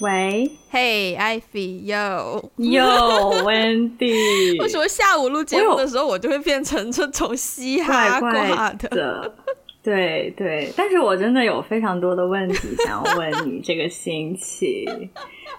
喂，Hey，Ivy，Yo，Yo，Wendy，为什么下午录节目的时候，我就会变成这种嘻哈挂的？怪怪的对对，但是我真的有非常多的问题 想要问你。这个星期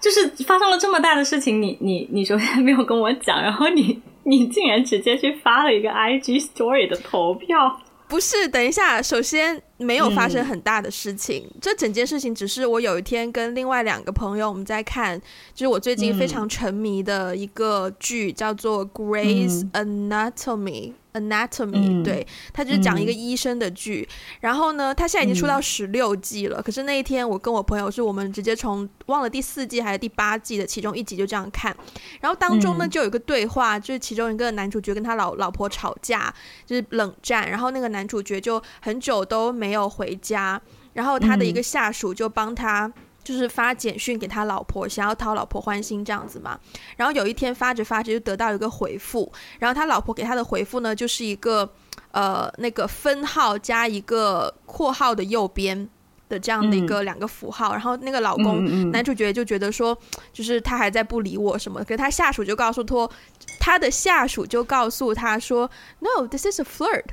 就是发生了这么大的事情，你你你首先没有跟我讲，然后你你竟然直接去发了一个 IG Story 的投票。不是，等一下，首先没有发生很大的事情，嗯，这整件事情只是我有一天跟另外两个朋友我们在看，就是我最近非常沉迷的一个剧，叫做《Grace Anatomy》。Anatomy，、嗯、对，他就是讲一个医生的剧、嗯。然后呢，他现在已经出到十六季了、嗯。可是那一天，我跟我朋友是我们直接从忘了第四季还是第八季的其中一集就这样看。然后当中呢，就有一个对话，就是其中一个男主角跟他老老婆吵架，就是冷战。然后那个男主角就很久都没有回家，然后他的一个下属就帮他。就是发简讯给他老婆，想要讨老婆欢心这样子嘛。然后有一天发着发着就得到一个回复，然后他老婆给他的回复呢，就是一个呃那个分号加一个括号的右边的这样的一个两个符号。然后那个老公男主角就觉得说，就是他还在不理我什么。可是他下属就告诉他，他的下属就告诉他说，No，this is a flirt。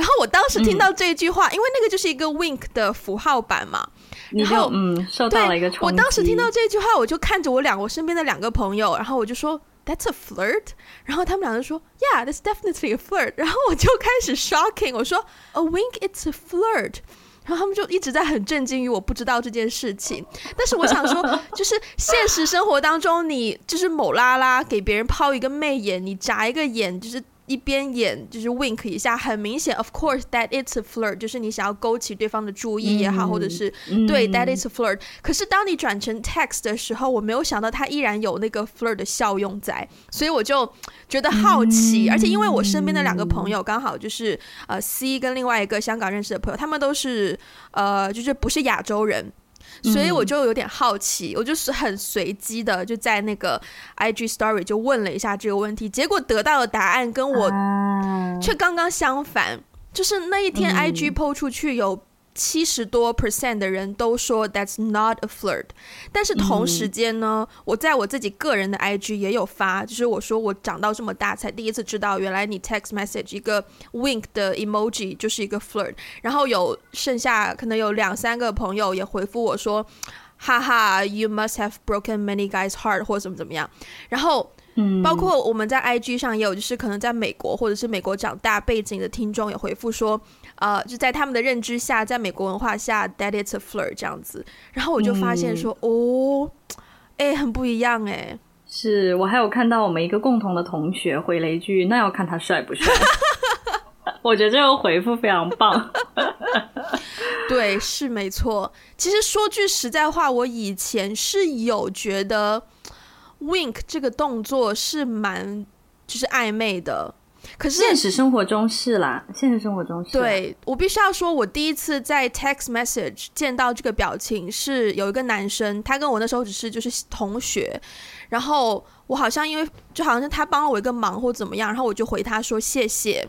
然后我当时听到这句话，因为那个就是一个 wink 的符号版嘛。然后，嗯，受到了一个冲击。我当时听到这句话，我就看着我两我身边的两个朋友，然后我就说，That's a flirt。然后他们两个说，Yeah，that's definitely a flirt。然后我就开始 shocking，我说，A wink，it's a flirt。然后他们就一直在很震惊于我不知道这件事情。但是我想说，就是现实生活当中，你就是某拉拉给别人抛一个媚眼，你眨一个眼，就是。一边演就是 wink 一下，很明显，of course that it's a flirt，就是你想要勾起对方的注意也好，嗯、或者是对、嗯、that it's a flirt。可是当你转成 text 的时候，我没有想到它依然有那个 flirt 的效用在，所以我就觉得好奇。嗯、而且因为我身边的两个朋友刚好就是呃 C 跟另外一个香港认识的朋友，他们都是呃就是不是亚洲人。所以我就有点好奇，我就是很随机的就在那个 IG Story 就问了一下这个问题，结果得到的答案跟我却刚刚相反，就是那一天 IG PO 出去有。七十多 percent 的人都说 that's not a flirt，但是同时间呢，嗯，我在我自己个人的 IG 也有发，就是我说我长到这么大才第一次知道，原来你 text message 一个 wink 的 emoji 就是一个 flirt，然后有剩下可能有两三个朋友也回复我说，哈哈，you must have broken many guys heart 或者怎么怎么样，然后。嗯，包括我们在 IG 上也有，就是可能在美国或者是美国长大背景的听众也回复说，呃，就在他们的认知下，在美国文化下，that it's a flirt 这样子。然后我就发现说，嗯、哦，哎，很不一样哎。是我还有看到我们一个共同的同学回了一句，那要看他帅不帅。我觉得这个回复非常棒。对，是没错。其实说句实在话，我以前是有觉得。Wink 这个动作是蛮就是暧昧的，可是现实生活中是啦，现实生活中是。对，我必须要说，我第一次在 text message 见到这个表情是有一个男生，他跟我那时候只是就是同学，然后我好像因为就好像是他帮了我一个忙或怎么样，然后我就回他说谢谢。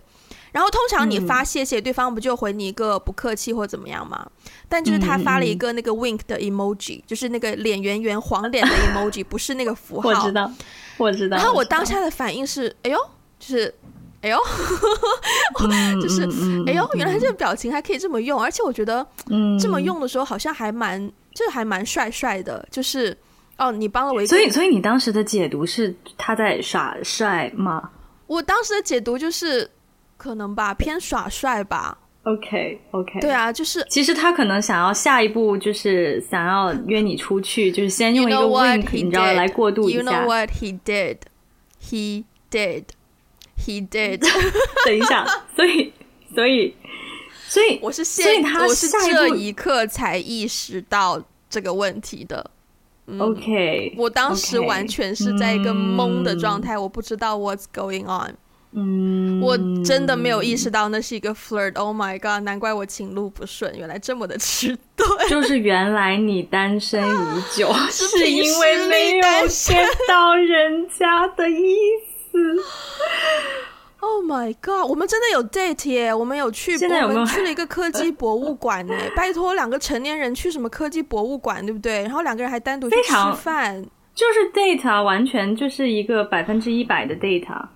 然后通常你发谢谢，对方不就回你一个不客气或怎么样吗？但就是他发了一个那个 wink 的 emoji，就是那个脸圆圆黄脸的 emoji，不是那个符号。我知道，我知道。然后我当下的反应是，哎呦，就是，哎呦，就是，哎呦，原来这个表情还可以这么用，而且我觉得，这么用的时候好像还蛮，就还蛮帅帅的。就是，哦，你帮了我一个。所以，所以你当时的解读是他在耍帅吗？我当时的解读就是。可能吧，偏耍帅吧。OK，OK，okay, okay. 对啊，就是其实他可能想要下一步就是想要约你出去，就是先用一个 wink，你知道来过渡一下。You know what he did? He did. He did. 等一下，所以，所以，所以我是现他我是这一刻才意识到这个问题的。嗯、OK，我当时完全是在一个懵的状态，嗯、我不知道 What's going on。嗯，我真的没有意识到那是一个 flirt。Oh my god！难怪我情路不顺，原来这么的迟钝。就是原来你单身已久，啊、是因为没有见到人家的意思。Oh my god！我们真的有 date 耶，我们有去，现在有有我们去了一个科技博物馆呢。拜托，两个成年人去什么科技博物馆，对不对？然后两个人还单独去吃饭，就是 date 啊，完全就是一个百分之一百的 date 啊。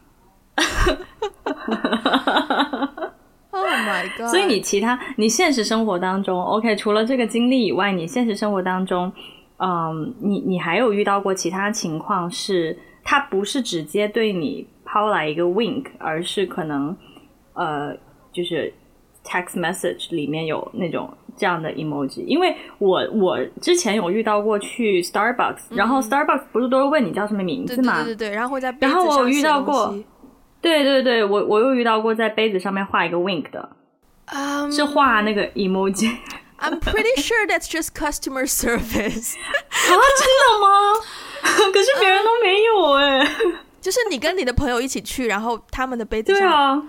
Oh my god！所以你其他你现实生活当中，OK，除了这个经历以外，你现实生活当中，嗯，你你还有遇到过其他情况是，他不是直接对你。抛来一个 wink，而是可能，呃，就是 text message 里面有那种这样的 emoji。因为我我之前有遇到过去 Starbucks，、嗯、然后 Starbucks 不是都是问你叫什么名字吗？对对对，对然后会在杯子然后我有遇到过，对对对，我我又遇到过在杯子上面画一个 wink 的，um, 是画那个 emoji。I'm pretty sure that's just customer service。啊，真的吗？可是别人都没有哎、欸。Um, 就是你跟你的朋友一起去，然后他们的杯子上，对啊，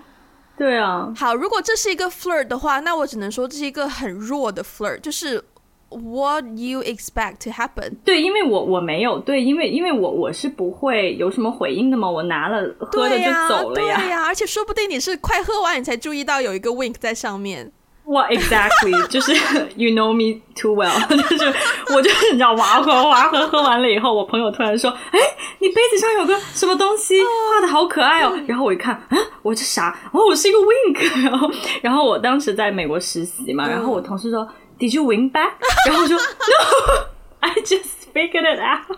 对啊。好，如果这是一个 flirt 的话，那我只能说这是一个很弱的 flirt，就是 what you expect to happen。对，因为我我没有对，因为因为我我是不会有什么回应的嘛，我拿了喝了就走了呀。对呀、啊啊，而且说不定你是快喝完你才注意到有一个 wink 在上面。哇、wow，exactly，就是 you know me too well，就是我就是你知道，娃喝娃喝，喝完了以后，我朋友突然说，哎，你杯子上有个什么东西，画的好可爱哦。然后我一看，啊，我这啥？哦，我是一个 wink。然后，然后我当时在美国实习嘛，然后我同事说，Did you wink back？然后我说，No，I just figured it out。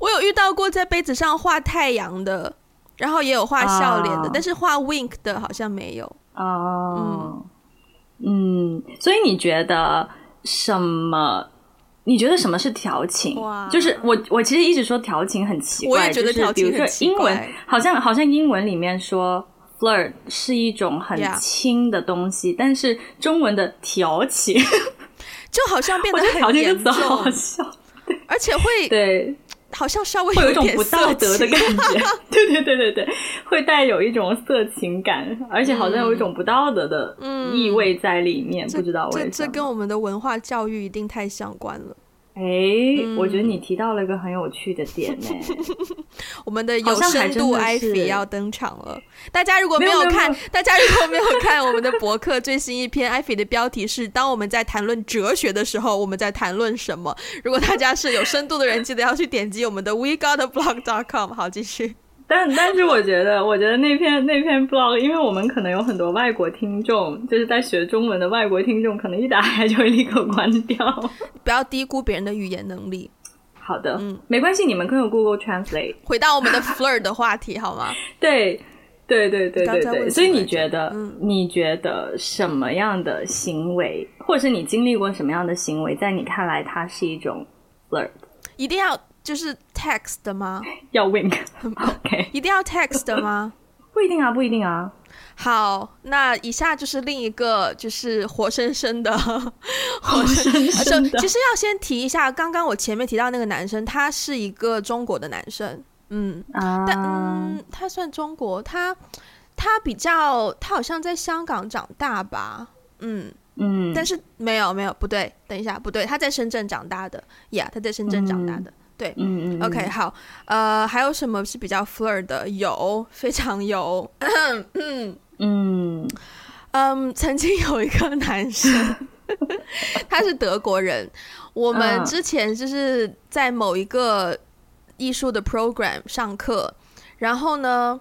我有遇到过在杯子上画太阳的，然后也有画笑脸的，uh, 但是画 wink 的好像没有。哦，嗯，所以你觉得什么？你觉得什么是调情？哇，就是我，我其实一直说调情很奇怪，我也觉得调情很奇怪。就是比如说英文，好像好像英文里面说 flirt 是一种很轻的东西，但是中文的调情 就好像变得很严重，好笑，而且会对。好像稍微会有一种不道德的感觉，对对对对对，会带有一种色情感，而且好像有一种不道德的意味在里面，嗯、不知道为什么。这这跟我们的文化教育一定太相关了。哎、嗯，我觉得你提到了一个很有趣的点呢。我们的有深度艾菲要登场了。大家如果没有看，有，大家如果没有看我们的博客最新一篇，艾菲的标题是“当我们在谈论哲学的时候，我们在谈论什么？”如果大家是有深度的人，记得要去点击我们的 we got blog dot com。好，继续。但但是我觉得，我觉得那篇那篇 blog，因为我们可能有很多外国听众，就是在学中文的外国听众，可能一打开就会立刻关掉。不要低估别人的语言能力。好的，嗯，没关系，你们可以用 Google Translate。回到我们的 flirt 的话题好吗？对，对对对对对。所以你觉得，嗯，你觉得什么样的行为，或者是你经历过什么样的行为，在你看来它是一种 flirt？一定要。就是 text 的吗？要 wink，OK？一定要 text 的吗？不一定啊，不一定啊。好，那以下就是另一个，就是活生生的，活生生的。其实要先提一下，刚刚我前面提到那个男生，他是一个中国的男生，嗯，啊、但嗯，他算中国，他他比较，他好像在香港长大吧，嗯嗯，但是没有没有，不对，等一下，不对，他在深圳长大的呀，yeah, 他在深圳长大的。嗯对，嗯嗯，OK，好，呃，还有什么是比较 flirt 的？有，非常有，嗯。嗯。嗯，嗯，曾经有一个男生，他是德国人，我们之前就是在某一个艺术的 program 上课，然后呢，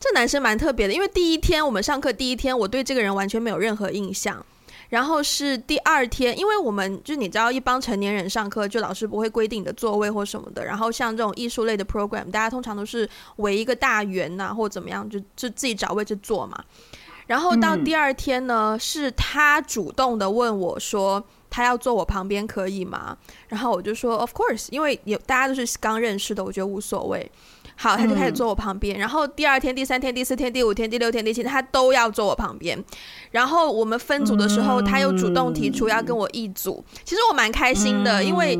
这男生蛮特别的，因为第一天我们上课第一天，我对这个人完全没有任何印象。然后是第二天，因为我们就你知道，一帮成年人上课，就老师不会规定你的座位或什么的。然后像这种艺术类的 program，大家通常都是围一个大圆呐、啊，或怎么样，就就自己找位置坐嘛。然后到第二天呢，是他主动的问我说，他要坐我旁边可以吗？然后我就说 Of course，因为有大家都是刚认识的，我觉得无所谓。好，他就开始坐我旁边，嗯，然后第二天、第三天、第四天、第五天、第六天、第七天，他都要坐我旁边。然后我们分组的时候，他又主动提出要跟我一组。其实我蛮开心的，因为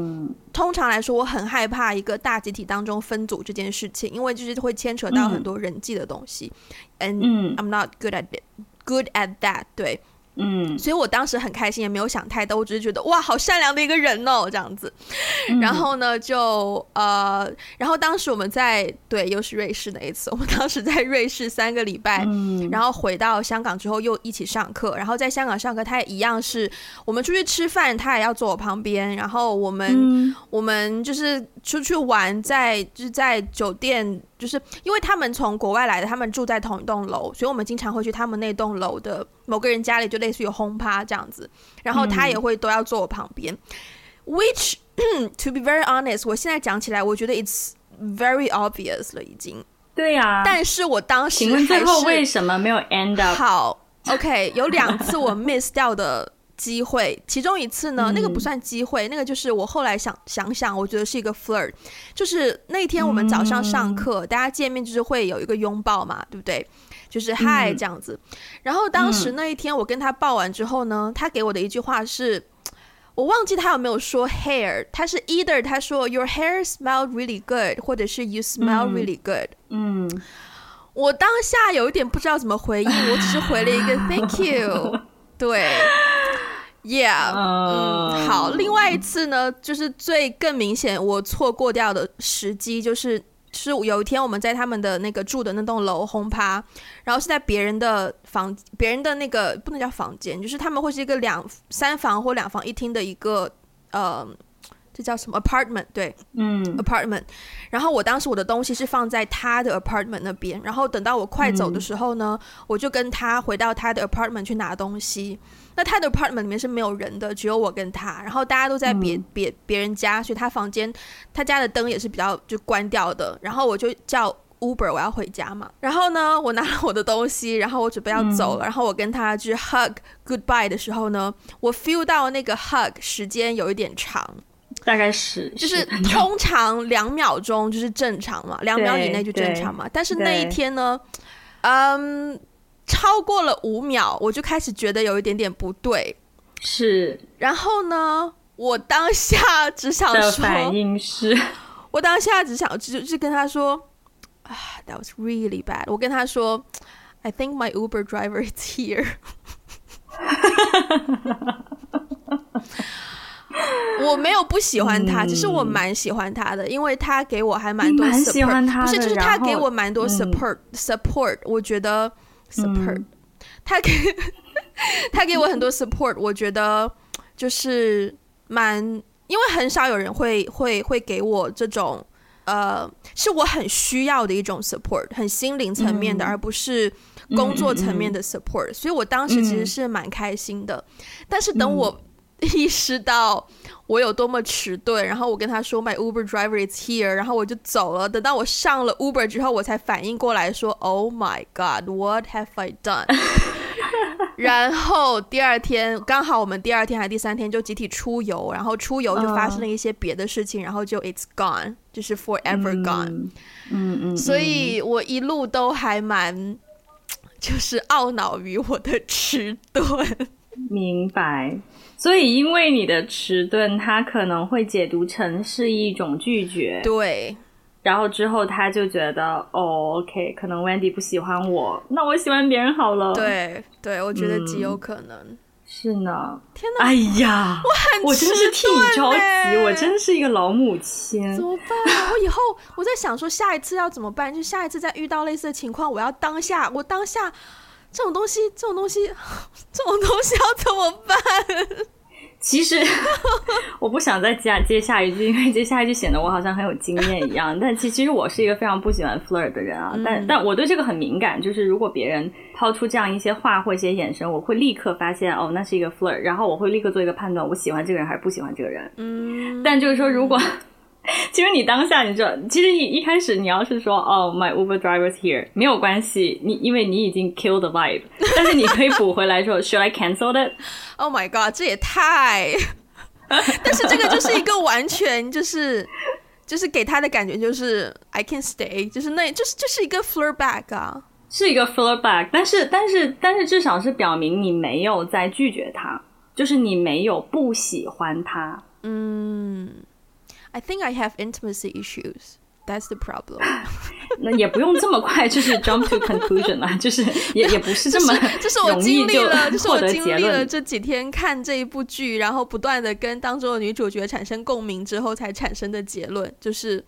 通常来说，我很害怕一个大集体当中分组这件事情，因为就是会牵扯到很多人际的东西。And I'm not good at it, good at that。对。嗯，所以我当时很开心，也没有想太多，我只是觉得哇，好善良的一个人哦，这样子。嗯、然后呢，就呃，然后当时我们在对，又是瑞士那一次，我们当时在瑞士三个礼拜，嗯、然后回到香港之后又一起上课，然后在香港上课，他也一样是我们出去吃饭，他也要坐我旁边，然后我们、嗯、我们就是出去玩在，在就是在酒店。就是因为他们从国外来的，他们住在同一栋楼，所以我们经常会去他们那栋楼的某个人家里，就类似于轰趴这样子。然后他也会都要坐我旁边。嗯、Which to be very honest，我现在讲起来，我觉得 it's very obvious 了，已经。对呀、啊。但是我当时，请问最后为什么没有 end up？好，OK，有两次我 miss 掉的。机会，其中一次呢，那个不算机会，嗯、那个就是我后来想想想，我觉得是一个 flirt，就是那天我们早上上课，嗯、大家见面就是会有一个拥抱嘛，对不对？就是嗨这样子。嗯、然后当时那一天我跟他抱完之后呢，他给我的一句话是，我忘记他有没有说 hair，他是 either 他说 your hair smell really good，或者是 you smell really good。嗯，嗯我当下有一点不知道怎么回应，我只是回了一个 thank you，对。Yeah，嗯，好。另外一次呢，就是最更明显我错过掉的时机，就是是有一天我们在他们的那个住的那栋楼轰趴，然后是在别人的房，别人的那个不能叫房间，就是他们会是一个两三房或两房一厅的一个呃，这叫什么 apartment？对，嗯，apartment。然后我当时我的东西是放在他的 apartment 那边，然后等到我快走的时候呢，嗯、我就跟他回到他的 apartment 去拿东西。那他的 apartment 里面是没有人的，只有我跟他，然后大家都在别别别人家，所以他房间他家的灯也是比较就关掉的。然后我就叫 Uber，我要回家嘛。然后呢，我拿了我的东西，然后我准备要走了。嗯、然后我跟他去 hug goodbye 的时候呢，我 feel 到那个 hug 时间有一点长，大概是就是通常两秒钟就是正常嘛，两秒以内就正常嘛。但是那一天呢，嗯。超过了五秒，我就开始觉得有一点点不对。是，然后呢，我当下只想说，反应是，我当下只想就就跟他说，啊，That was really bad。我跟他说，I think my Uber driver is here。我没有不喜欢他，嗯、只是我蛮喜欢他的，因为他给我还蛮多 support，不是，就是他给我蛮多嗯、support，我觉得。support，、嗯、他给 他给我很多 support，我觉得就是蛮，因为很少有人会会会给我这种，呃，是我很需要的一种 support，很心灵层面的，嗯、而不是工作层面的 support，、所以我当时其实是蛮开心的。嗯、但是等我 意识到。我有多么迟钝，然后我跟他说 My Uber driver is here，然后我就走了。等到我上了 Uber 之后，我才反应过来说 Oh my God，what have I done？然后第二天刚好我们第二天还第三天就集体出游，然后出游就发生了一些别的事情，uh, 然后就 It's gone，就是 forever gone。嗯嗯，嗯，所以我一路都还蛮就是懊恼于我的迟钝。明白。所以，因为你的迟钝，他可能会解读成是一种拒绝。对。然后之后他就觉得，哦，OK，可能 Wendy 不喜欢我，那我喜欢别人好了。对，对，我觉得极有可能。嗯、是呢。天哪！哎呀，我很我真是替你着急，我真是一个老母亲。怎么办？我以后我在想说，下一次要怎么办？就下一次再遇到类似的情况，我要当下，我当下。这种东西，这种东西，这种东西要怎么办？其实 我不想再接接下一句，因为接下一句显得我好像很有经验一样。但其其实我是一个非常不喜欢 flirt 的人啊。嗯、但但我对这个很敏感，就是如果别人抛出这样一些话或一些眼神，我会立刻发现哦，那是一个 flirt，然后我会立刻做一个判断，我喜欢这个人还是不喜欢这个人。嗯。但就是说，如果 其实你当下，你知道，其实一一开始你要是说哦，my Uber driver's here，没有关系，你因为你已经 kill the vibe，但是你可以补回来说，should I cancel it？Oh my god，这也太 但是这个就是一个完全就是就是给他的感觉就是 I can stay，就是那就是就是一个 flirt back 啊，是一个 flirt back，但是但是但是至少是表明你没有在拒绝他，就是你没有不喜欢他，嗯。I think I have intimacy issues，That's the problem。那也不用这么快，就是 jump to conclusion 啦，就是也也不是这么这是我经历了，就是我经历了这几天看这一部剧，然后不断的跟当中的女主角产生共鸣之后才产生的结论，就是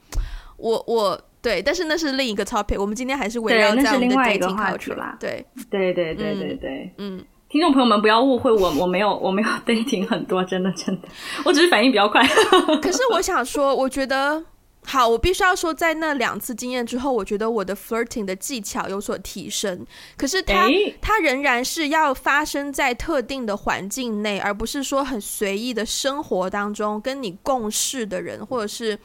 我我对，但是那是另一个 topic，我们今天还是围绕在我们的 dating culture 啦。对对对对对对，嗯，听众朋友们不要误会我，我没有我没有 dating 很多，真的真的，我只是反应比较快。可是我想说，我觉得。好，我必须要说，在那两次经验之后，我觉得我的 flirting 的技巧有所提升。可是它，欸、它仍然是要发生在特定的环境内，而不是说很随意的生活当中，跟你共事的人，或者是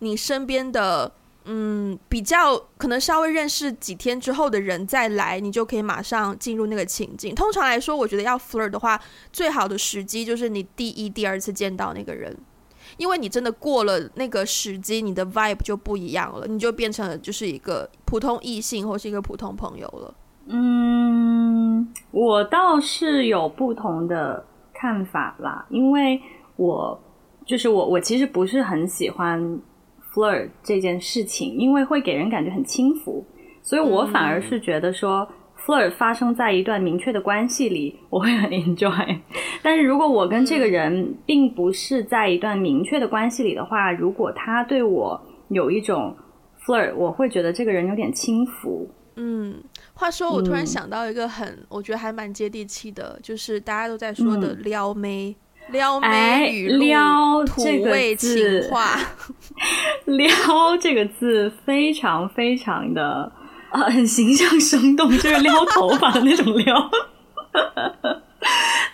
你身边的，嗯，比较可能稍微认识几天之后的人再来，你就可以马上进入那个情境。通常来说，我觉得要 flirt 的话，最好的时机就是你第一、第二次见到那个人。因为你真的过了那个时机，你的 vibe 就不一样了，你就变成了就是一个普通异性或是一个普通朋友了。嗯，我倒是有不同的看法啦，因为我就是我，我其实不是很喜欢 flirt 这件事情，因为会给人感觉很轻浮，所以我反而是觉得说。嗯 flirt 发生在一段明确的关系里，我会很 enjoy。但是如果我跟这个人并不是在一段明确的关系里的话，如果他对我有一种 flirt，我会觉得这个人有点轻浮。嗯，话说我突然想到一个很，嗯、我觉得还蛮接地气的，就是大家都在说的撩妹，嗯、撩妹语录，撩土味情话，撩这个字非常非常的。啊，很形象生动，就是撩头发的那种撩，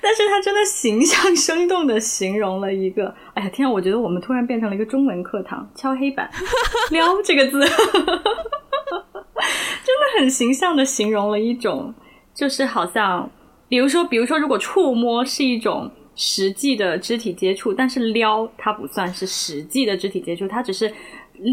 但是他真的形象生动的形容了一个，哎呀天啊，我觉得我们突然变成了一个中文课堂，敲黑板，撩这个字，真的很形象的形容了一种，就是好像，比如说，比如说，如果触摸是一种实际的肢体接触，但是撩它不算是实际的肢体接触，它只是。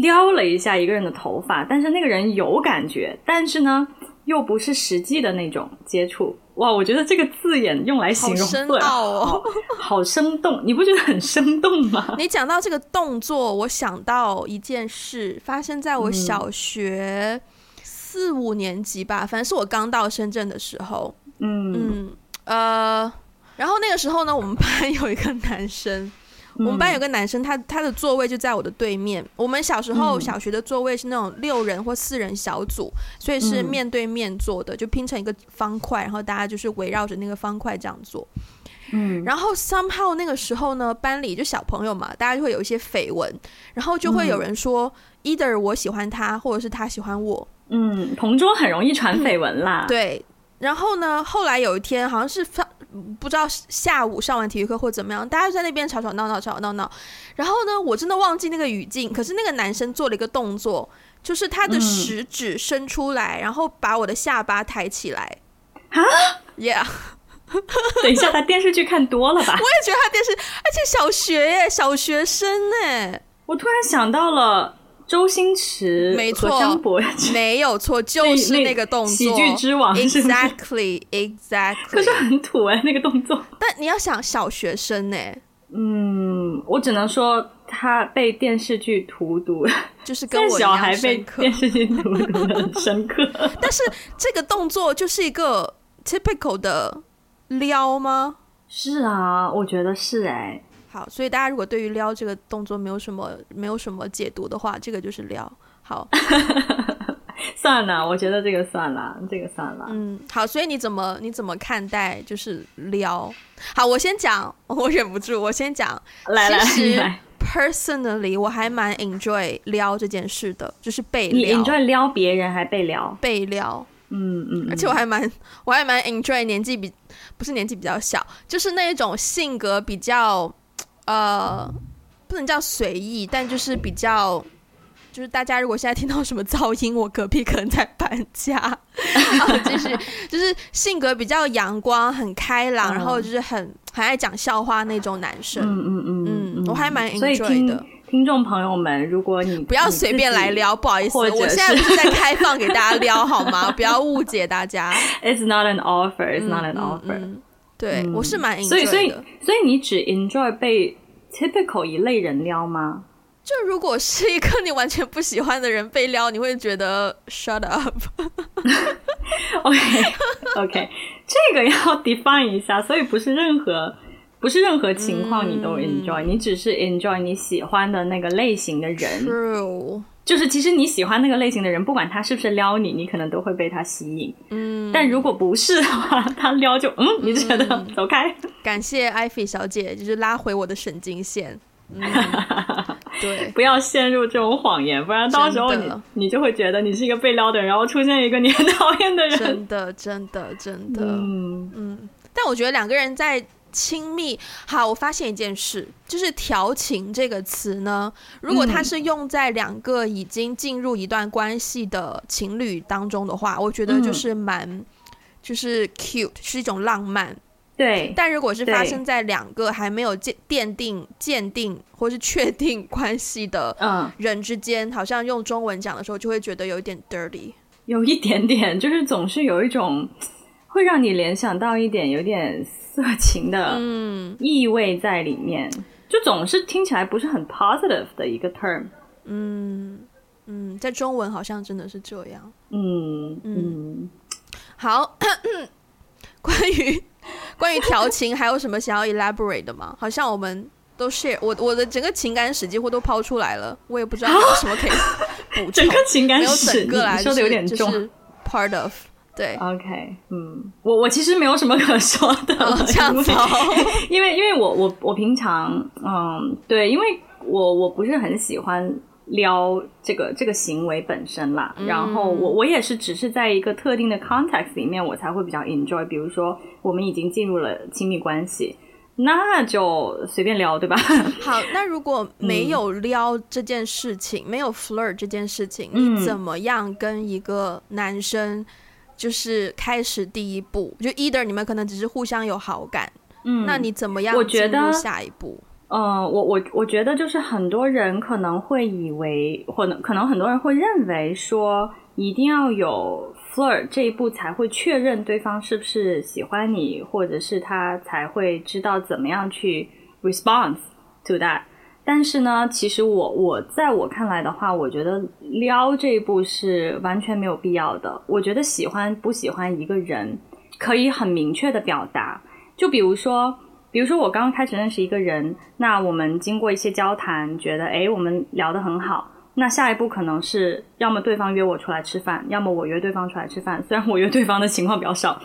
撩了一下一个人的头发，但是那个人有感觉，但是呢，又不是实际的那种接触。哇，我觉得这个字眼用来形容，好深奥哦，好，好生动，你不觉得很生动吗？你讲到这个动作，我想到一件事，发生在我小学四五年级吧，嗯、反正是我刚到深圳的时候。嗯嗯呃，然后那个时候呢，我们班有一个男生。我们班有个男生，他他的座位就在我的对面。我们小时候小学的座位是那种六人或四人小组，所以是面对面坐的，就拼成一个方块，然后大家就是围绕着那个方块这样坐。嗯，然后 somehow 那个时候呢，班里就小朋友嘛，大家就会有一些绯闻，然后就会有人说，either 我喜欢他，或者是他喜欢我。嗯，同桌很容易传绯闻啦。对，然后呢，后来有一天好像是发。不知道下午上完体育课或怎么样，大家就在那边吵吵闹闹，吵吵闹闹。然后呢，我真的忘记那个语境。可是那个男生做了一个动作，就是他的食指伸出来，嗯、然后把我的下巴抬起来。啊，Yeah。等一下，他电视剧看多了吧？我也觉得他电视，而且小学耶，小学生呢。我突然想到了。周星驰，没错，没有错，就是那个动作，喜剧之王，exactly，exactly，可是很土哎，那个动作。但你要想小学生呢，嗯，我只能说他被电视剧荼毒，就是跟我一样被。电视剧荼毒的很深刻。但是这个动作就是一个 typical 的撩吗？是啊，我觉得是哎。好，所以大家如果对于撩这个动作没有什么没有什么解读的话，这个就是撩。好，算了，我觉得这个算了，这个算了。嗯，好，所以你怎么你怎么看待就是撩？好，我先讲，我忍不住，我先讲。来来来，其实 personally 我还蛮 enjoy 撩这件事的，就是被撩。你 enjoy 撩别人还被撩？被撩。嗯嗯，而且我还蛮我还蛮 enjoy 年纪比不是年纪比较小，就是那一种性格比较。呃，不能叫随意，但就是比较，就是大家如果现在听到什么噪音，我隔壁可能在搬家，然 后就是就是性格比较阳光、很开朗，然后就是很很爱讲笑话那种男生。嗯嗯嗯嗯，我还蛮 enjoy 的。听众朋友们，如果你不要随便来撩，不好意思，我现在不是在开放给大家撩好吗？不要误解大家。It's not an offer. It's not an offer. 对，嗯、我是蛮 enjoy 的。所以，所以，所以你只 enjoy 被 typical 一类人撩吗？就如果是一个你完全不喜欢的人被撩，你会觉得 shut up。OK OK，这个要 define 一下，所以不是任何不是任何情况你都 enjoy，、嗯、你只是 enjoy 你喜欢的那个类型的人。True，就是其实你喜欢那个类型的人，不管他是不是撩你，你可能都会被他吸引。嗯，但如果不是的话，他撩就嗯，你觉得、嗯、走开。感谢艾菲小姐，就是拉回我的神经线。嗯、对，不要陷入这种谎言，不然到时候你你就会觉得你是一个被撩的人，然后出现一个你很讨厌的人。真的，真的，真的。嗯嗯。但我觉得两个人在亲密，好，我发现一件事，就是调情这个词呢，如果它是用在两个已经进入一段关系的情侣当中的话，我觉得就是蛮，嗯、就是 cute，是一种浪漫。对，但如果是发生在两个还没有鉴奠定、鉴定或是确定关系的人之间，嗯，好像用中文讲的时候，就会觉得有一点 dirty，有一点点，就是总是有一种会让你联想到一点有点色情的意味在里面，嗯，就总是听起来不是很 positive 的一个 term。嗯嗯，在中文好像真的是这样。嗯嗯，嗯，好，关于。关于调情，还有什么想要 elaborate 的吗？好像我们都 share 我我的整个情感史几乎都抛出来了，我也不知道有什么可以补充。整个情感史，没有整个来，你说的有点重。就是 part of 对，OK，嗯，我我其实没有什么可说的，哦、这样子、哦，因为因为我我我平常嗯对，因为我我不是很喜欢。撩这个这个行为本身啦，嗯、然后我我也是只是在一个特定的 context 里面，我才会比较 enjoy。比如说，我们已经进入了亲密关系，那就随便撩，对吧？好，那如果没有撩这件事情，嗯、没有 flirt 这件事情，你怎么样跟一个男生就是开始第一步？就 either 你们可能只是互相有好感，嗯，那你怎么样进入下一步？嗯，我我我觉得就是很多人可能会以为，或能可能很多人会认为说，一定要有 flirt 这一步才会确认对方是不是喜欢你，或者是他才会知道怎么样去 response to that。但是呢，其实我我在我看来的话，我觉得撩这一步是完全没有必要的。我觉得喜欢不喜欢一个人可以很明确的表达，就比如说。比如说，我刚刚开始认识一个人，那我们经过一些交谈，觉得诶，我们聊得很好。那下一步可能是要么对方约我出来吃饭，要么我约对方出来吃饭。虽然我约对方的情况比较少，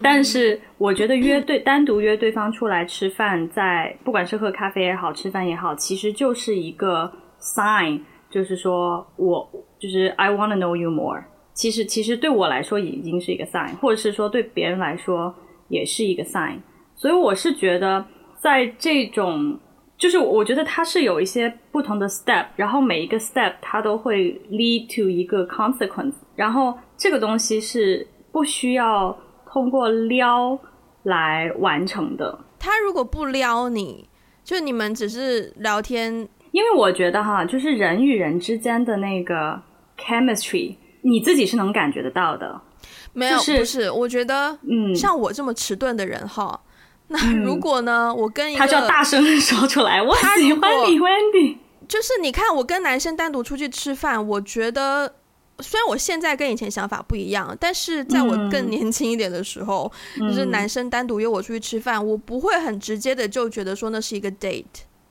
但是我觉得约对单独约对方出来吃饭，在不管是喝咖啡也好，吃饭也好，其实就是一个 sign，就是说我就是 I want to know you more。其实其实对我来说已经是一个 sign，或者是说对别人来说也是一个 sign。所以我是觉得，在这种，就是我觉得它是有一些不同的 step，然后每一个 step 它都会 lead to 一个 consequence，然后这个东西是不需要通过撩来完成的。他如果不撩你，就你们只是聊天，因为我觉得哈，就是人与人之间的那个 chemistry，你自己是能感觉得到的。没有，就是、不是，我觉得，嗯，像我这么迟钝的人哈。那如果呢？嗯、我跟一个他就要大声说出来，我喜欢你，Wendy。就是你看，我跟男生单独出去吃饭，我觉得虽然我现在跟以前想法不一样，但是在我更年轻一点的时候，嗯、就是男生单独约我出去吃饭，我不会很直接的就觉得说那是一个 date。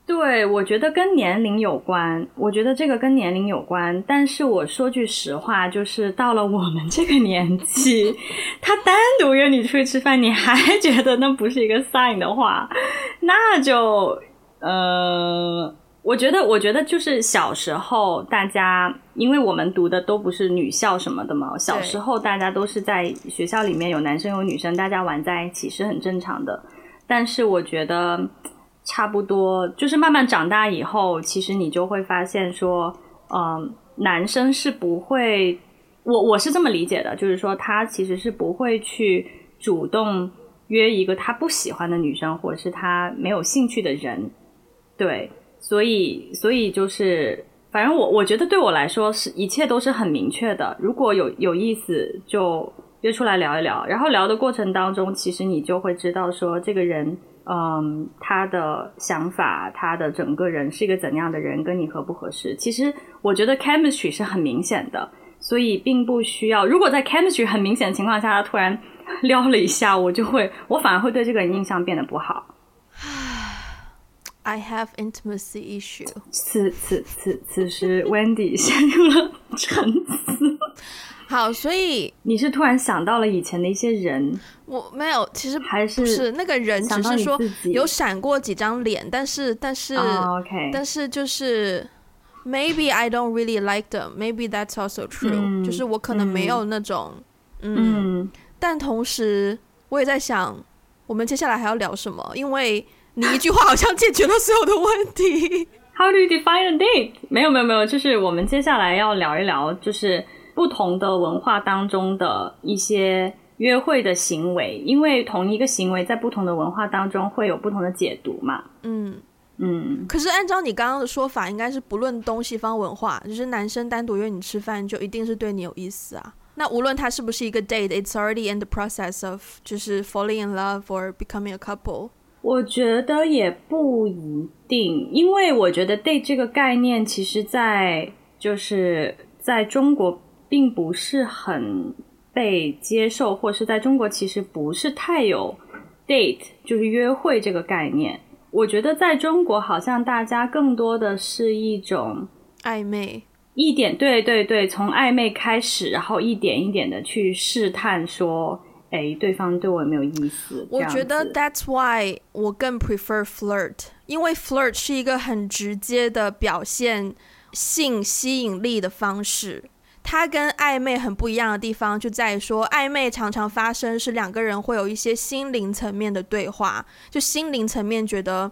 对，我觉得跟年龄有关，我觉得这个跟年龄有关。但是我说句实话，就是到了我们这个年纪，他单独约你出去吃饭，你还 觉得那不是一个 sign 的话，那就呃，我觉得，我觉得就是小时候大家，因为我们读的都不是女校什么的嘛，小时候大家都是在学校里面有男生有女生，大家玩在一起是很正常的。但是我觉得。差不多，就是慢慢长大以后，其实你就会发现说，嗯、男生是不会，我我是这么理解的，就是说他其实是不会去主动约一个他不喜欢的女生，或者是他没有兴趣的人，对，所以所以就是，反正我我觉得对我来说是一切都是很明确的，如果有有意思就约出来聊一聊，然后聊的过程当中，其实你就会知道说这个人。嗯，他的想法，他的整个人是一个怎样的人，跟你合不合适？其实我觉得 chemistry 是很明显的，所以并不需要。如果在 chemistry 很明显的情况下，他突然撩了一下，我就会，我反而会对这个人印象变得不好。I have intimacy issue。此此此此时，Wendy 陷入了沉思。好，所以你是突然想到了以前的一些人？我没有，其实还是不是那个人，只是说有闪过几张脸，但是但是、oh, okay. 但是就是 maybe I don't really like them, maybe that's also true、嗯。就是我可能没有那种嗯，嗯，但同时我也在想，我们接下来还要聊什么？因为你一句话好像解决了所有的问题。How do you define a date？没有没有没有，就是我们接下来要聊一聊，就是。不同的文化当中的一些约会的行为，因为同一个行为在不同的文化当中会有不同的解读嘛。嗯嗯。可是按照你刚刚的说法，应该是不论东西方文化，就是男生单独约你吃饭，就一定是对你有意思啊。那无论他是不是一个 date，it's already in the process of 就是 falling in love or becoming a couple。我觉得也不一定，因为我觉得 date 这个概念，其实在就是在中国。并不是很被接受，或是在中国其实不是太有 date，就是约会这个概念。我觉得在中国好像大家更多的是一种暧昧，一点，对对对，从暧昧开始，然后一点一点的去试探，说，哎，对方对我有没有意思？我觉得 that's why 我更 prefer flirt，因为 flirt 是一个很直接的表现性吸引力的方式。它跟暧昧很不一样的地方就在于说，暧昧常常发生是两个人会有一些心灵层面的对话，就心灵层面觉得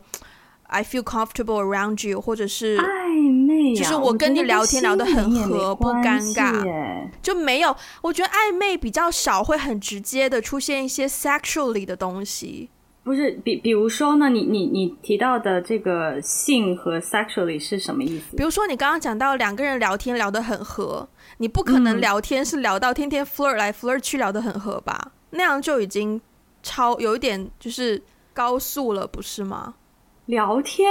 I feel comfortable around you，或者是暧昧，就是我跟你聊天聊得很合，不尴尬，就没有。我觉得暧昧比较少会很直接的出现一些 sexually 的东西。不是，比比如说呢，你你你提到的这个性和 sexually 是什么意思？比如说你刚刚讲到两个人聊天聊得很合，你不可能聊天是聊到天天 flirt 来 flirt 去聊得很合吧？那样就已经超有一点就是高速了，不是吗？聊天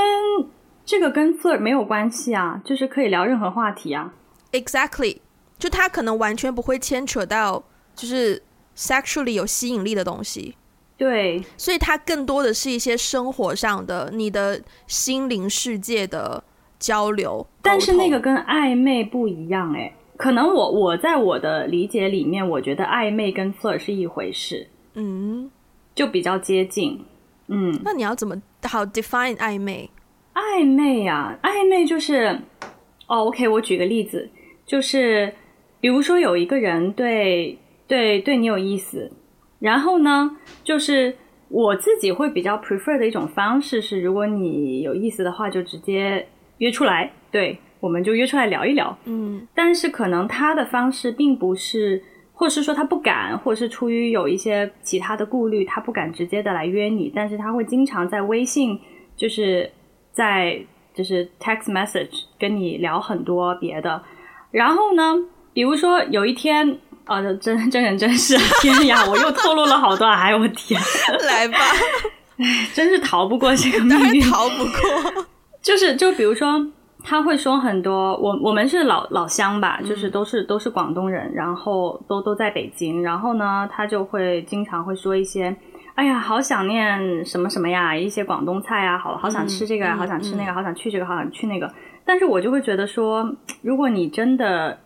这个跟 flirt 没有关系啊，就是可以聊任何话题啊。Exactly，就他可能完全不会牵扯到就是 sexually 有吸引力的东西。对，所以它更多的是一些生活上的、你的心灵世界的交流。但是那个跟暧昧不一样哎，可能我我在我的理解里面，我觉得暧昧跟 flirt 是一回事，嗯，就比较接近，嗯。那你要怎么好 define 暧昧？暧昧啊，暧昧就是，哦，OK，我举个例子，就是比如说有一个人对对对你有意思。然后呢，就是我自己会比较 prefer 的一种方式是，如果你有意思的话，就直接约出来，对，我们就约出来聊一聊。嗯，但是可能他的方式并不是，或是说他不敢，或是出于有一些其他的顾虑，他不敢直接的来约你，但是他会经常在微信，就是在就是 text message 跟你聊很多别的。然后呢，比如说有一天。啊、哦，真真人真事！天呀，我又透露了好多！哎，我天，来吧，哎，真是逃不过这个命运，逃不过。就是，就比如说，他会说很多，我我们是老老乡吧，就是都是都是广东人，然后都都在北京，然后呢，他就会经常会说一些，哎呀，好想念什么什么呀，一些广东菜啊，好好想吃这个，嗯、好想吃那个、嗯，好想去这个，好想去那个。但是我就会觉得说，如果你真的。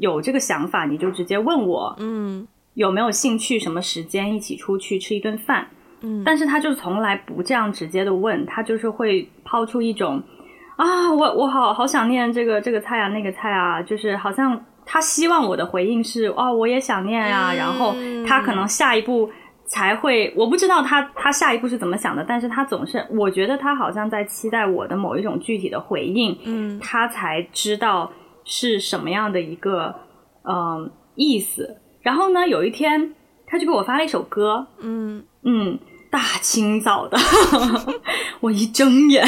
有这个想法，你就直接问我，嗯，有没有兴趣，什么时间一起出去吃一顿饭？嗯，但是他就从来不这样直接的问，他就是会抛出一种，啊，我我好好想念这个这个菜啊，那个菜啊，就是好像他希望我的回应是，哦，我也想念啊，嗯，然后他可能下一步才会，我不知道他他下一步是怎么想的，但是他总是，我觉得他好像在期待我的某一种具体的回应，嗯，他才知道。是什么样的一个嗯意思？然后呢，有一天他就给我发了一首歌，嗯嗯，大清早的，我一睁眼，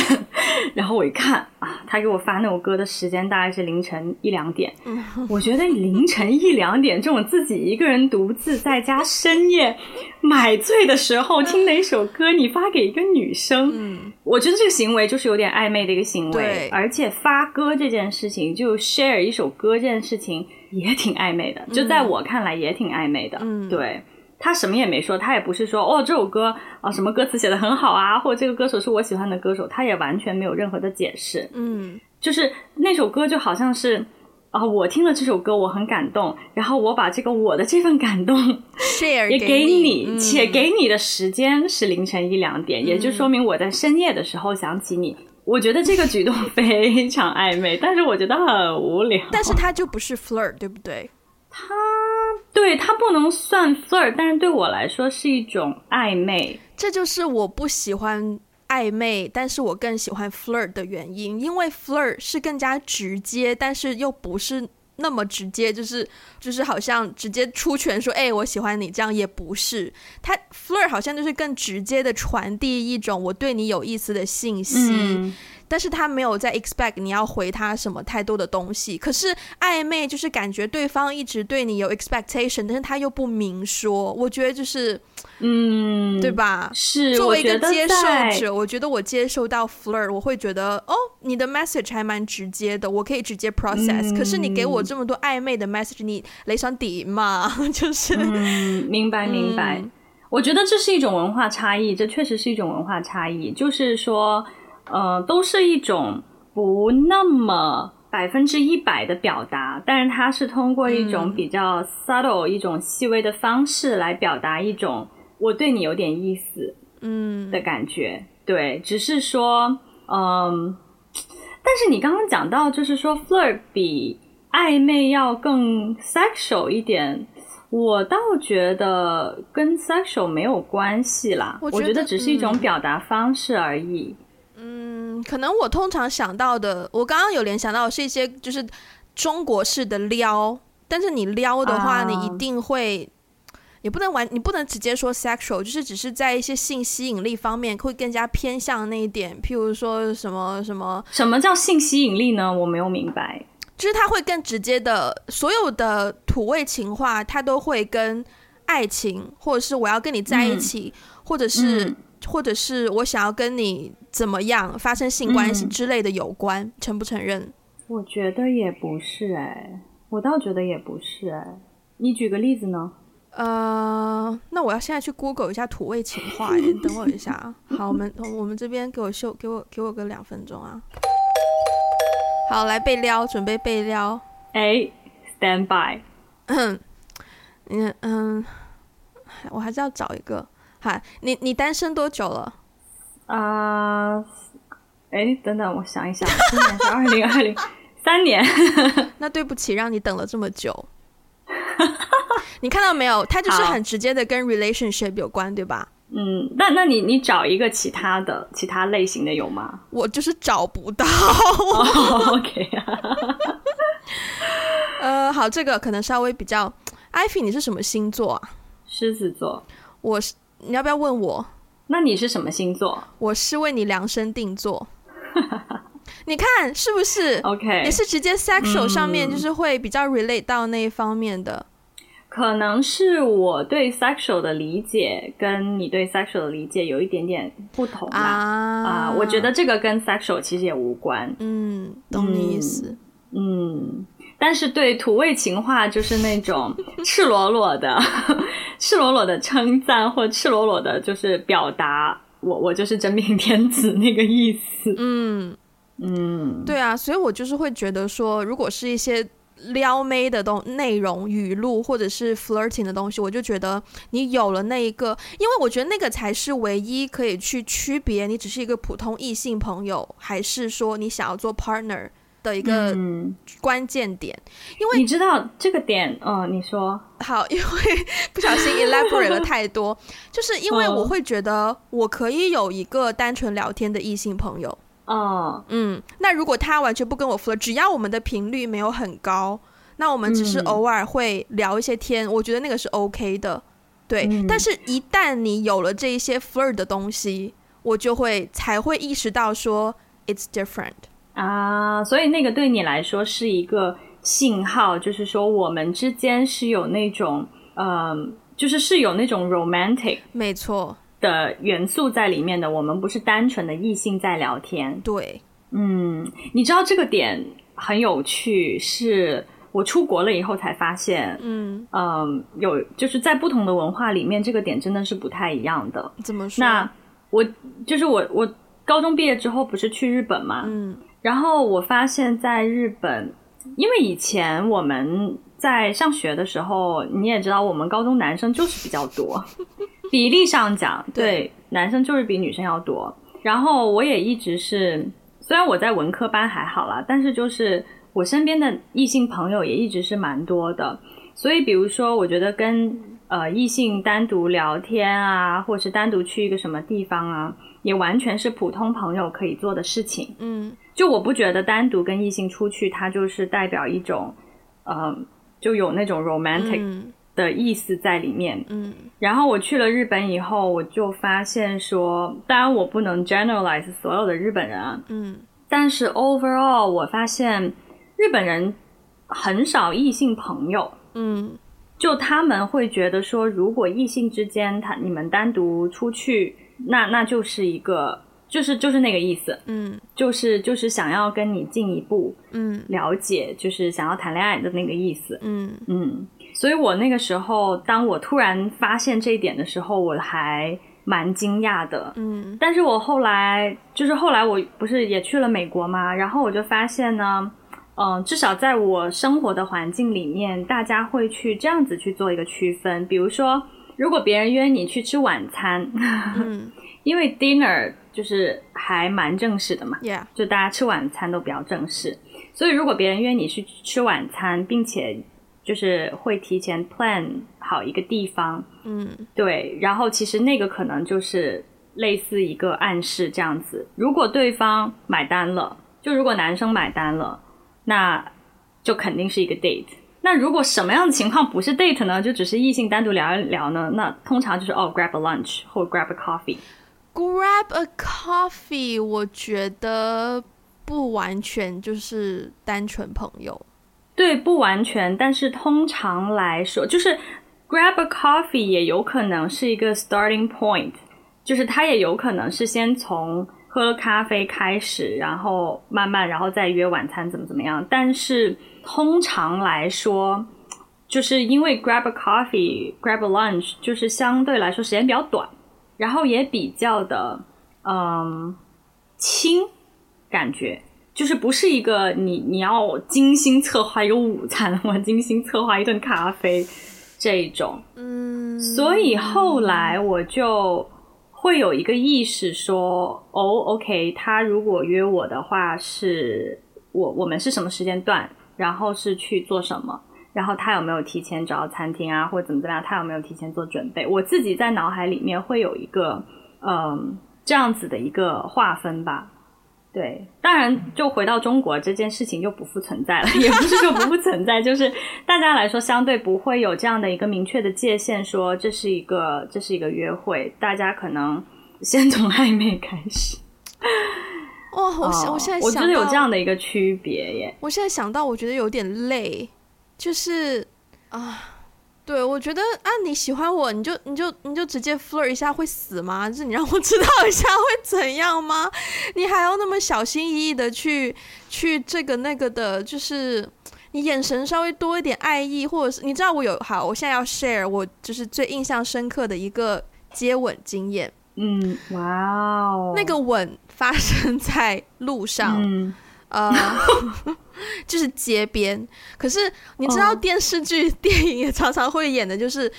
然后我一看啊，他给我发那首歌的时间大概是凌晨一两点。我觉得凌晨一两点这种自己一个人独自在家深夜买醉的时候听的一首歌，你发给一个女生，嗯，我觉得这个行为就是有点暧昧的一个行为。对，而且发歌这件事情，就 share 一首歌这件事情也挺暧昧的，就在我看来也挺暧昧的。嗯，对。他什么也没说，他也不是说哦，这首歌啊什么歌词写得很好啊，或者这个歌手是我喜欢的歌手，他也完全没有任何的解释。嗯，就是那首歌就好像是啊，我听了这首歌我很感动，然后我把这个我的这份感动 share 也给你，嗯、且给你的时间是凌晨一两点，嗯、也就说明我在深夜的时候想起你。我觉得这个举动 非常暧昧，但是我觉得很无聊。但是他就不是 flirt，对不对？他对它不能算 flirt，但是对我来说是一种暧昧。这就是我不喜欢暧昧，但是我更喜欢 flirt 的原因。因为 flirt 是更加直接，但是又不是那么直接，就是就是好像直接出拳说“哎，我喜欢你”这样也不是。它 flirt 好像就是更直接的传递一种我对你有意思的信息。嗯但是他没有在 expect 你要回他什么太多的东西，可是暧昧就是感觉对方一直对你有 expectation，但是他又不明说，我觉得就是，嗯，对吧？是，作为一个接受者，我觉，得我接受到 flirt，我会觉得哦，你的 message 还蛮直接的，我可以直接 process，嗯。可是你给我这么多暧昧的 message，你雷上底嘛？就是，嗯，明白明白，嗯。我觉得这是一种文化差异，这确实是一种文化差异，就是说。呃，都是一种不那么百分之一百的表达，但是它是通过一种比较 subtle、嗯、一种细微的方式来表达一种我对你有点意思，嗯的感觉。对，只是说，嗯，但是你刚刚讲到，就是说 flirt 比暧昧要更 sexual 一点，我倒觉得跟 sexual 没有关系啦，我觉，我觉得只是一种表达方式而已。嗯，可能我通常想到的，我刚刚有联想到的是一些就是中国式的撩，但是你撩的话，你一定会，也不能完，你不能直接说 sexual，就是只是在一些性吸引力方面会更加偏向那一点，譬如说什么什么，什么叫性吸引力呢？我没有明白，就是它会更直接的，所有的土味情话，它都会跟爱情，或者是我要跟你在一起，嗯、或者是。嗯或者是我想要跟你怎么样发生性关系之类的有关，嗯、承不承认？我觉得也不是哎、欸，我倒觉得也不是哎、欸。你举个例子呢？呃，那我要现在去 Google 一下土味情话耶，等我一下。好，我们我们这边给我秀，给我给我个两分钟啊。好，来被撩，准备被撩。哎，Stand by。嗯嗯嗯，我还是要找一个。嗨，你你单身多久了？啊，哎，等等，我想一想，今年是二零二零，三年。那对不起，让你等了这么久。你看到没有？他就是很直接的跟 relationship 有关，对吧？嗯，那那你你找一个其他的其他类型的有吗？我就是找不到。oh, OK 啊。呃，好，这个可能稍微比较。Ivy，你是什么星座啊？狮子座。我是。你要不要问我？那你是什么星座？我是为你量身定做。你看是不是？OK，也是直接 sexual 上面就是会比较 relate 到那一方面的。嗯，可能是我对 sexual 的理解跟你对 sexual 的理解有一点点不同啊啊！我觉得这个跟 sexual 其实也无关。嗯，懂你意思。嗯。嗯但是对土味情话就是那种 赤裸裸的、赤裸裸的称赞，或赤裸裸的，就是表达我我就是真命天子那个意思。嗯嗯，对啊，所以我就是会觉得说，如果是一些撩妹的东内容、语录或者是 flirting 的东西，我就觉得你有了那一个，因为我觉得那个才是唯一可以去区别你只是一个普通异性朋友，还是说你想要做 partner。的一个关键点，嗯，因为你知道这个点，嗯，你说。好，因为不小心 elaborate 了太多，就是因为我会觉得我可以有一个单纯聊天的异性朋友，哦，嗯，那如果他完全不跟我 flirt，只要我们的频率没有很高，那我们只是偶尔会聊一些天，嗯，我觉得那个是 OK 的，对，嗯，但是一旦你有了这一些 flirt 的东西，我就会才会意识到说 it's different。啊，所以那个对你来说是一个信号，就是说我们之间是有那种，嗯、呃，就是是有那种 romantic，没错的元素在里面的。我们不是单纯的异性在聊天。对，嗯，你知道这个点很有趣，是我出国了以后才发现，嗯嗯、呃，有就是在不同的文化里面，这个点真的是不太一样的。怎么说？那我就是我我高中毕业之后不是去日本嘛，嗯。然后我发现，在日本，因为以前我们在上学的时候，你也知道，我们高中男生就是比较多，比例上讲，对，对，男生就是比女生要多。然后我也一直是，虽然我在文科班还好啦，但是就是我身边的异性朋友也一直是蛮多的。所以，比如说，我觉得跟呃异性单独聊天啊，或者是单独去一个什么地方啊，也完全是普通朋友可以做的事情。嗯。就我不觉得单独跟异性出去，它就是代表一种，呃，就有那种 romantic 的意思在里面。嗯，然后我去了日本以后，我就发现说，当然我不能 generalize 所有的日本人啊，嗯，但是 overall 我发现日本人很少异性朋友，嗯，就他们会觉得说，如果异性之间他你们单独出去，那那就是一个。就是就是那个意思，嗯，就是就是想要跟你进一步，嗯，了解，就是想要谈恋爱的那个意思，嗯。嗯，所以我那个时候，当我突然发现这一点的时候，我还蛮惊讶的，嗯，但是我后来就是后来我不是也去了美国嘛？然后我就发现呢，嗯、呃，至少在我生活的环境里面，大家会去这样子去做一个区分，比如说，如果别人约你去吃晚餐，嗯，因为 dinner。就是还蛮正式的嘛，Yeah. 就大家吃晚餐都比较正式，所以如果别人约你去吃晚餐，并且就是会提前 plan 好一个地方，嗯，对，然后其实那个可能就是类似一个暗示这样子。如果对方买单了，就如果男生买单了，那就肯定是一个 date。那如果什么样的情况不是 date 呢？就只是异性单独聊一聊呢？那通常就是哦，grab a lunch 或 grab a coffee。Grab a coffee，我觉得不完全就是单纯朋友。对，不完全，但是通常来说，就是 grab a coffee 也有可能是一个 starting point，就是他也有可能是先从喝咖啡开始，然后慢慢，然后再约晚餐怎么怎么样。但是通常来说，就是因为 grab a coffee，grab a lunch，就是相对来说时间比较短。然后也比较的，嗯，轻，感觉就是不是一个你你要精心策划一个午餐，或精心策划一顿咖啡这种，嗯，所以后来我就会有一个意识说，哦，OK，他如果约我的话是，是我我们是什么时间段，然后是去做什么。然后他有没有提前找到餐厅啊，或者怎么怎么样？他有没有提前做准备？我自己在脑海里面会有一个，嗯，这样子的一个划分吧。对，当然就回到中国这件事情就不复存在了，也不是说不复存在，就是大家来说相对不会有这样的一个明确的界限，说这是一个这是一个约会，大家可能先从暧昧开始。哇，我我现在我觉得有这样的一个区别耶。我现在想到，我觉得有点累。就是啊，对，我觉得啊，你喜欢我，你就你就你就直接 flirt 一下会死吗？就是你让我知道一下会怎样吗？你还要那么小心翼翼的去去这个那个的，就是你眼神稍微多一点爱意，或者是你知道我有好，我现在要 share 我就是最印象深刻的一个接吻经验。嗯，哇哦，那个吻发生在路上。嗯呃，就是街边。可是你知道电视剧、oh. 电影也常常会演的，就是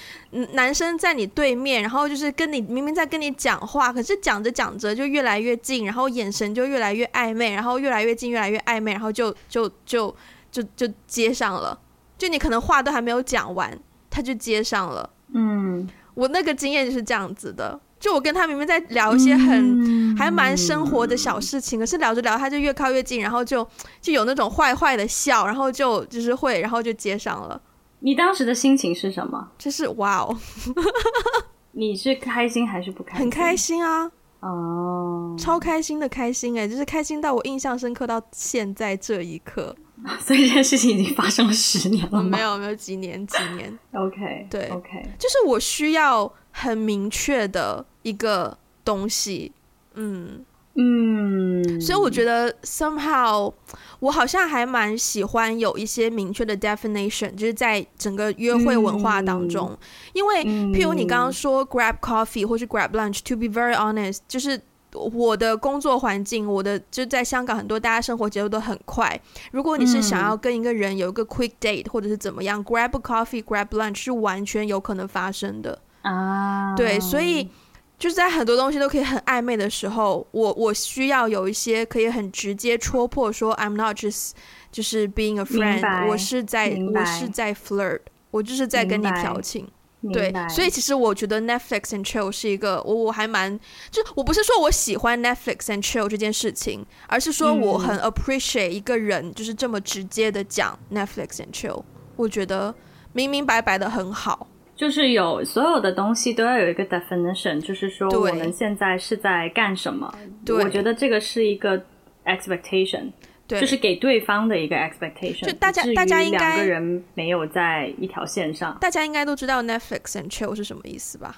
男生在你对面，然后就是跟你明明在跟你讲话，可是讲着讲着就越来越近，然后眼神就越来越暧昧，然后越来越近，越来越暧昧，然后就就就就就接上了。就你可能话都还没有讲完，他就接上了。嗯，我那个经验就是这样子的。就我跟他明明在聊一些很还蛮生活的小事情，可是聊着聊，他就越靠越近，然后就就有那种坏坏的笑，然后就就是会，然后就接上了。你当时的心情是什么？就是哇哦！你是开心还是不开心？很开心啊！哦，超开心的开心哎、欸，就是开心到我印象深刻到现在这一刻。所以这件事情已经发生了十年了没有没有几年几年。OK，对，OK，就是我需要很明确的一个东西，嗯嗯，所以我觉得 somehow 我好像还蛮喜欢有一些明确的 definition，就是在整个约会文化当中，嗯、因为譬如你刚刚说 grab coffee 或是 grab lunch，to be very honest，就是。我的工作环境，我的就在香港，很多大家生活节奏都很快。如果你是想要跟一个人有一个 quick date，或者是怎么样，grab a coffee，grab lunch 是完全有可能发生的啊。对，所以就是在很多东西都可以很暧昧的时候，我我需要有一些可以很直接戳破说，I'm not just 就是 being a friend，我是在我是在 flirt，我就是在跟你调情。对，所以其实我觉得 Netflix and chill 是一个我我还蛮，就我不是说我喜欢 Netflix and chill 这件事情，而是说我很 appreciate 一个人就是这么直接的讲 Netflix and chill，我觉得明明白白的很好，就是有所有的东西都要有一个 definition，就是说我们现在是在干什么，对，我觉得这个是一个 expectation。就是给对方的一个 expectation，就大家大家应该两个人没有在一条线上，大家应该都知道 Netflix and chill 是什么意思吧？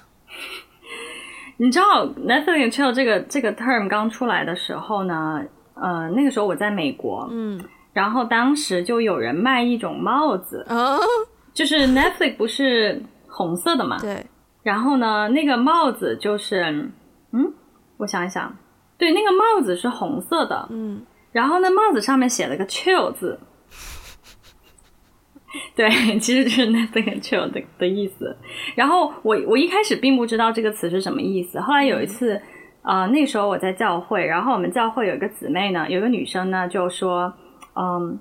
你知道 Netflix and chill 这个这个 term 刚出来的时候呢，呃，那个时候我在美国，嗯，然后当时就有人卖一种帽子，哦，就是 Netflix 不是红色的嘛，对，然后呢，那个帽子就是，嗯，我想一想，对，那个帽子是红色的，嗯。然后呢帽子上面写了个 chill 字，对，其实就是 Netflix and chill 的的意思。然后我我一开始并不知道这个词是什么意思。后来有一次，呃，那时候我在教会，然后我们教会有一个姊妹呢，有一个女生呢就说，嗯，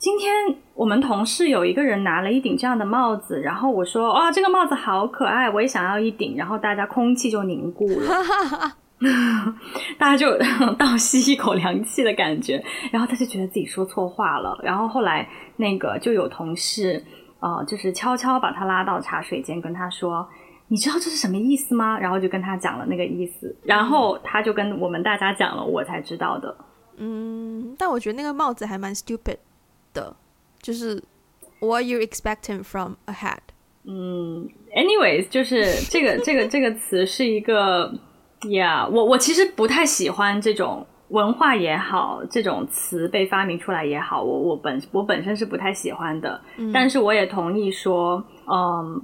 今天我们同事有一个人拿了一顶这样的帽子，然后我说，哇、这个帽子好可爱，我也想要一顶。然后大家空气就凝固了。大家就倒吸一口凉气的感觉，然后他就觉得自己说错话了，然后后来那个就有同事，呃，就是悄悄把他拉到茶水间，跟他说：“你知道这是什么意思吗？”然后就跟他讲了那个意思，然后他就跟我们大家讲了，我才知道的。嗯，但我觉得那个帽子还蛮 stupid 的，就是 What you expecting from ahead？嗯，anyways，就是这个这个这个词是一个。Yeah，我我其实不太喜欢这种文化也好，这种词被发明出来也好，我我本我本身是不太喜欢的。嗯，但是我也同意说，嗯，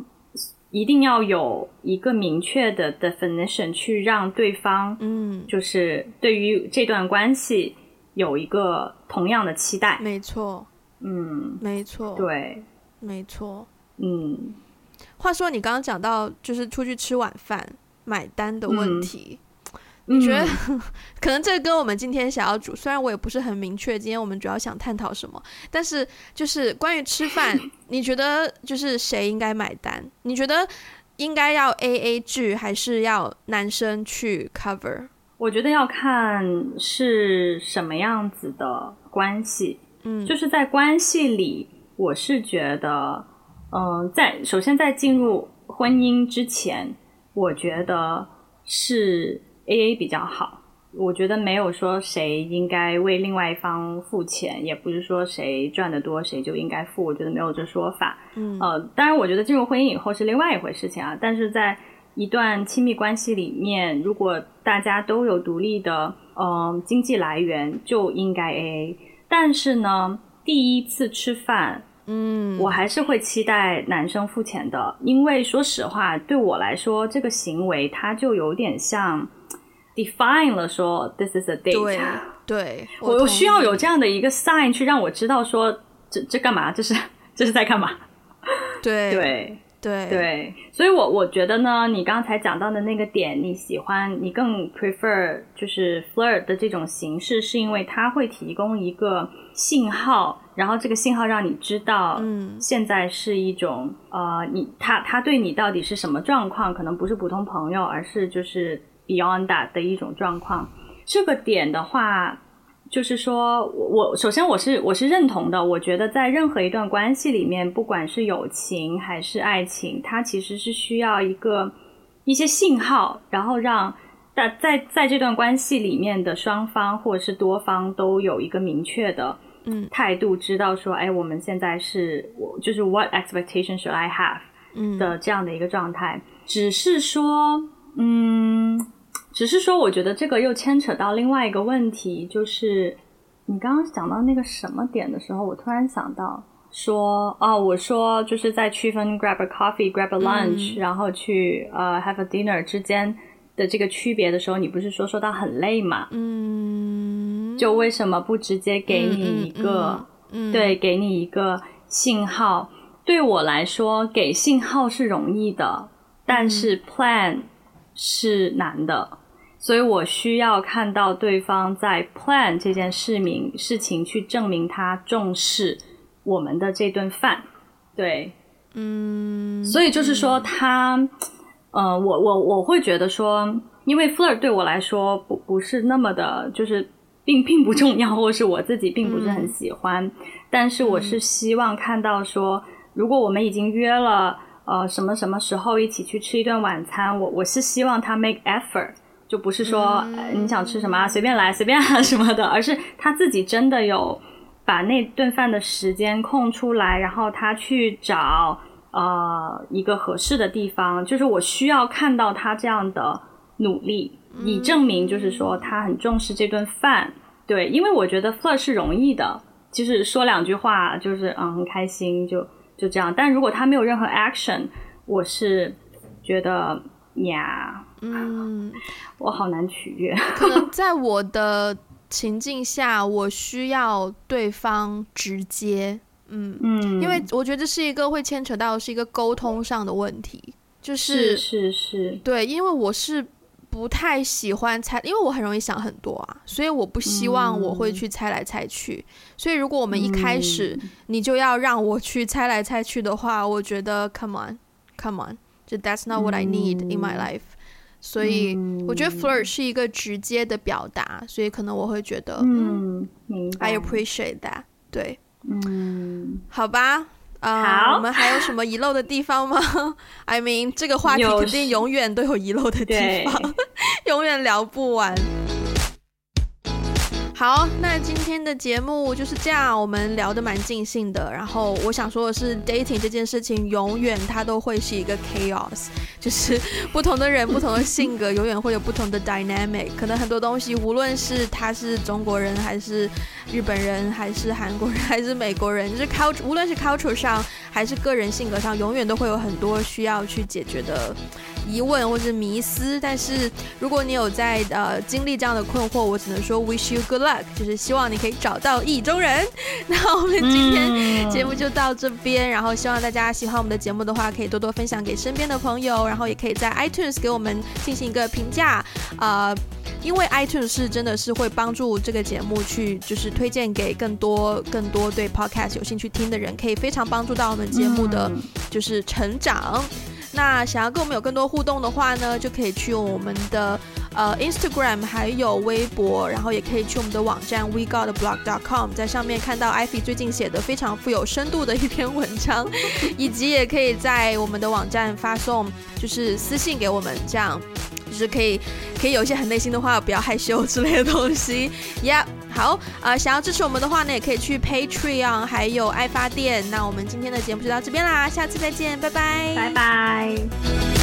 一定要有一个明确的 definition 去让对方，嗯，就是对于这段关系有一个同样的期待。没错，嗯，没错，对，没错，嗯。话说你刚刚讲到就是出去吃晚饭。买单的问题，嗯、你觉得、嗯、可能这个跟我们今天想要主，虽然我也不是很明确，今天我们主要想探讨什么，但是就是关于吃饭，你觉得就是谁应该买单？你觉得应该要 AA 制，还是要男生去 cover？我觉得要看是什么样子的关系，嗯，就是在关系里，我是觉得，嗯、呃，在首先在进入婚姻之前。我觉得是 AA 比较好。我觉得没有说谁应该为另外一方付钱，也不是说谁赚的多谁就应该付。我觉得没有这说法。嗯，呃，当然，我觉得进入婚姻以后是另外一回事情啊。但是在一段亲密关系里面，如果大家都有独立的嗯、呃、经济来源，就应该 AA。但是呢，第一次吃饭。嗯，我还是会期待男生付钱的，因为说实话，对我来说，这个行为它就有点像 define 了说 this is a date。对，对我，我需要有这样的一个 sign 去让我知道说这这干嘛，这是这是在干嘛？对对对对，所以我我觉得呢，你刚才讲到的那个点，你喜欢，你更 prefer 就是 flirt 的这种形式，是因为它会提供一个信号。然后这个信号让你知道，嗯，现在是一种，嗯、呃，你他他对你到底是什么状况？可能不是普通朋友，而是就是 beyond that 的一种状况。这个点的话，就是说我我首先我是我是认同的。我觉得在任何一段关系里面，不管是友情还是爱情，它其实是需要一个一些信号，然后让在在在这段关系里面的双方或者是多方都有一个明确的嗯态度，知道说，哎，我们现在是我就是 What expectation should I have？嗯的这样的一个状态，只是说，嗯，只是说，我觉得这个又牵扯到另外一个问题，就是你刚刚讲到那个什么点的时候，我突然想到。说哦，我说就是在区分 grab a coffee、grab a lunch，、嗯、然后去呃、uh, have a dinner 之间的这个区别的时候，你不是说说到很累吗？嗯，就为什么不直接给你一个、嗯嗯嗯、对，给你一个信号？对我来说，给信号是容易的，但是 plan 是难的，嗯、所以我需要看到对方在 plan 这件事明事情去证明他重视。我们的这顿饭，对，嗯，所以就是说他，嗯、呃，我我我会觉得说，因为 flirt 对我来说不不是那么的，就是并并不重要，或是我自己并不是很喜欢，嗯、但是我是希望看到说，如果我们已经约了，呃，什么什么时候一起去吃一顿晚餐，我我是希望他 make effort，就不是说、嗯呃、你想吃什么随便来 随便啊什么的，而是他自己真的有。把那顿饭的时间空出来，然后他去找呃一个合适的地方，就是我需要看到他这样的努力，以证明就是说他很重视这顿饭。对，因为我觉得 flirt 是容易的，就是说两句话就是嗯很开心就就这样。但如果他没有任何 action，我是觉得呀，嗯，我好难取悦。可能在我的。情境下，我需要对方直接，嗯。嗯，因为我觉得这是一个会牵扯到是一个沟通上的问题，就是是是，是。对，因为我是不太喜欢猜，因为我很容易想很多啊，所以我不希望我会去猜来猜去，嗯、所以如果我们一开始你就要让我去猜来猜去的话，我觉得 come on come on，就 that's not what I need in my life。所以我觉得 flirt 是一个直接的表达，所以可能我会觉得，嗯，嗯，I appreciate that，对，嗯，好吧，啊、uh，我们还有什么遗漏的地方吗？I mean，这个话题肯定永远都有遗漏的地方，永远聊不完。好，那今天的节目就是这样，我们聊得蛮尽兴的。然后我想说的是，dating 这件事情永远它都会是一个 chaos，就是不同的人、不同的性格，永远会有不同的 dynamic。可能很多东西，无论是他是中国人，还是日本人，还是韩国人，还是美国人，就是 culture，无论是 culture 上，还是个人性格上，永远都会有很多需要去解决的疑问或者迷思。但是如果你有在呃经历这样的困惑，我只能说 wish you good luck。就是希望你可以找到意中人。那我们今天节目就到这边，然后希望大家喜欢我们的节目的话，可以多多分享给身边的朋友，然后也可以在 iTunes 给我们进行一个评价。呃，因为 iTunes 是真的是会帮助这个节目去就是推荐给更多更多对 Podcast 有兴趣听的人，可以非常帮助到我们节目的就是成长。那想要跟我们有更多互动的话呢，就可以去我们的呃 Instagram 还有微博，然后也可以去我们的网站 wegotblog.com，在上面看到 Ivy 最近写的非常富有深度的一篇文章，以及也可以在我们的网站发送就是私信给我们，这样。就是可以可以有一些很内心的话，不要害羞之类的东西。Yep，好，呃，想要支持我们的话呢，也可以去 Patreon 还有爱发电。那我们今天的节目就到这边啦，下次再见，拜拜，拜拜。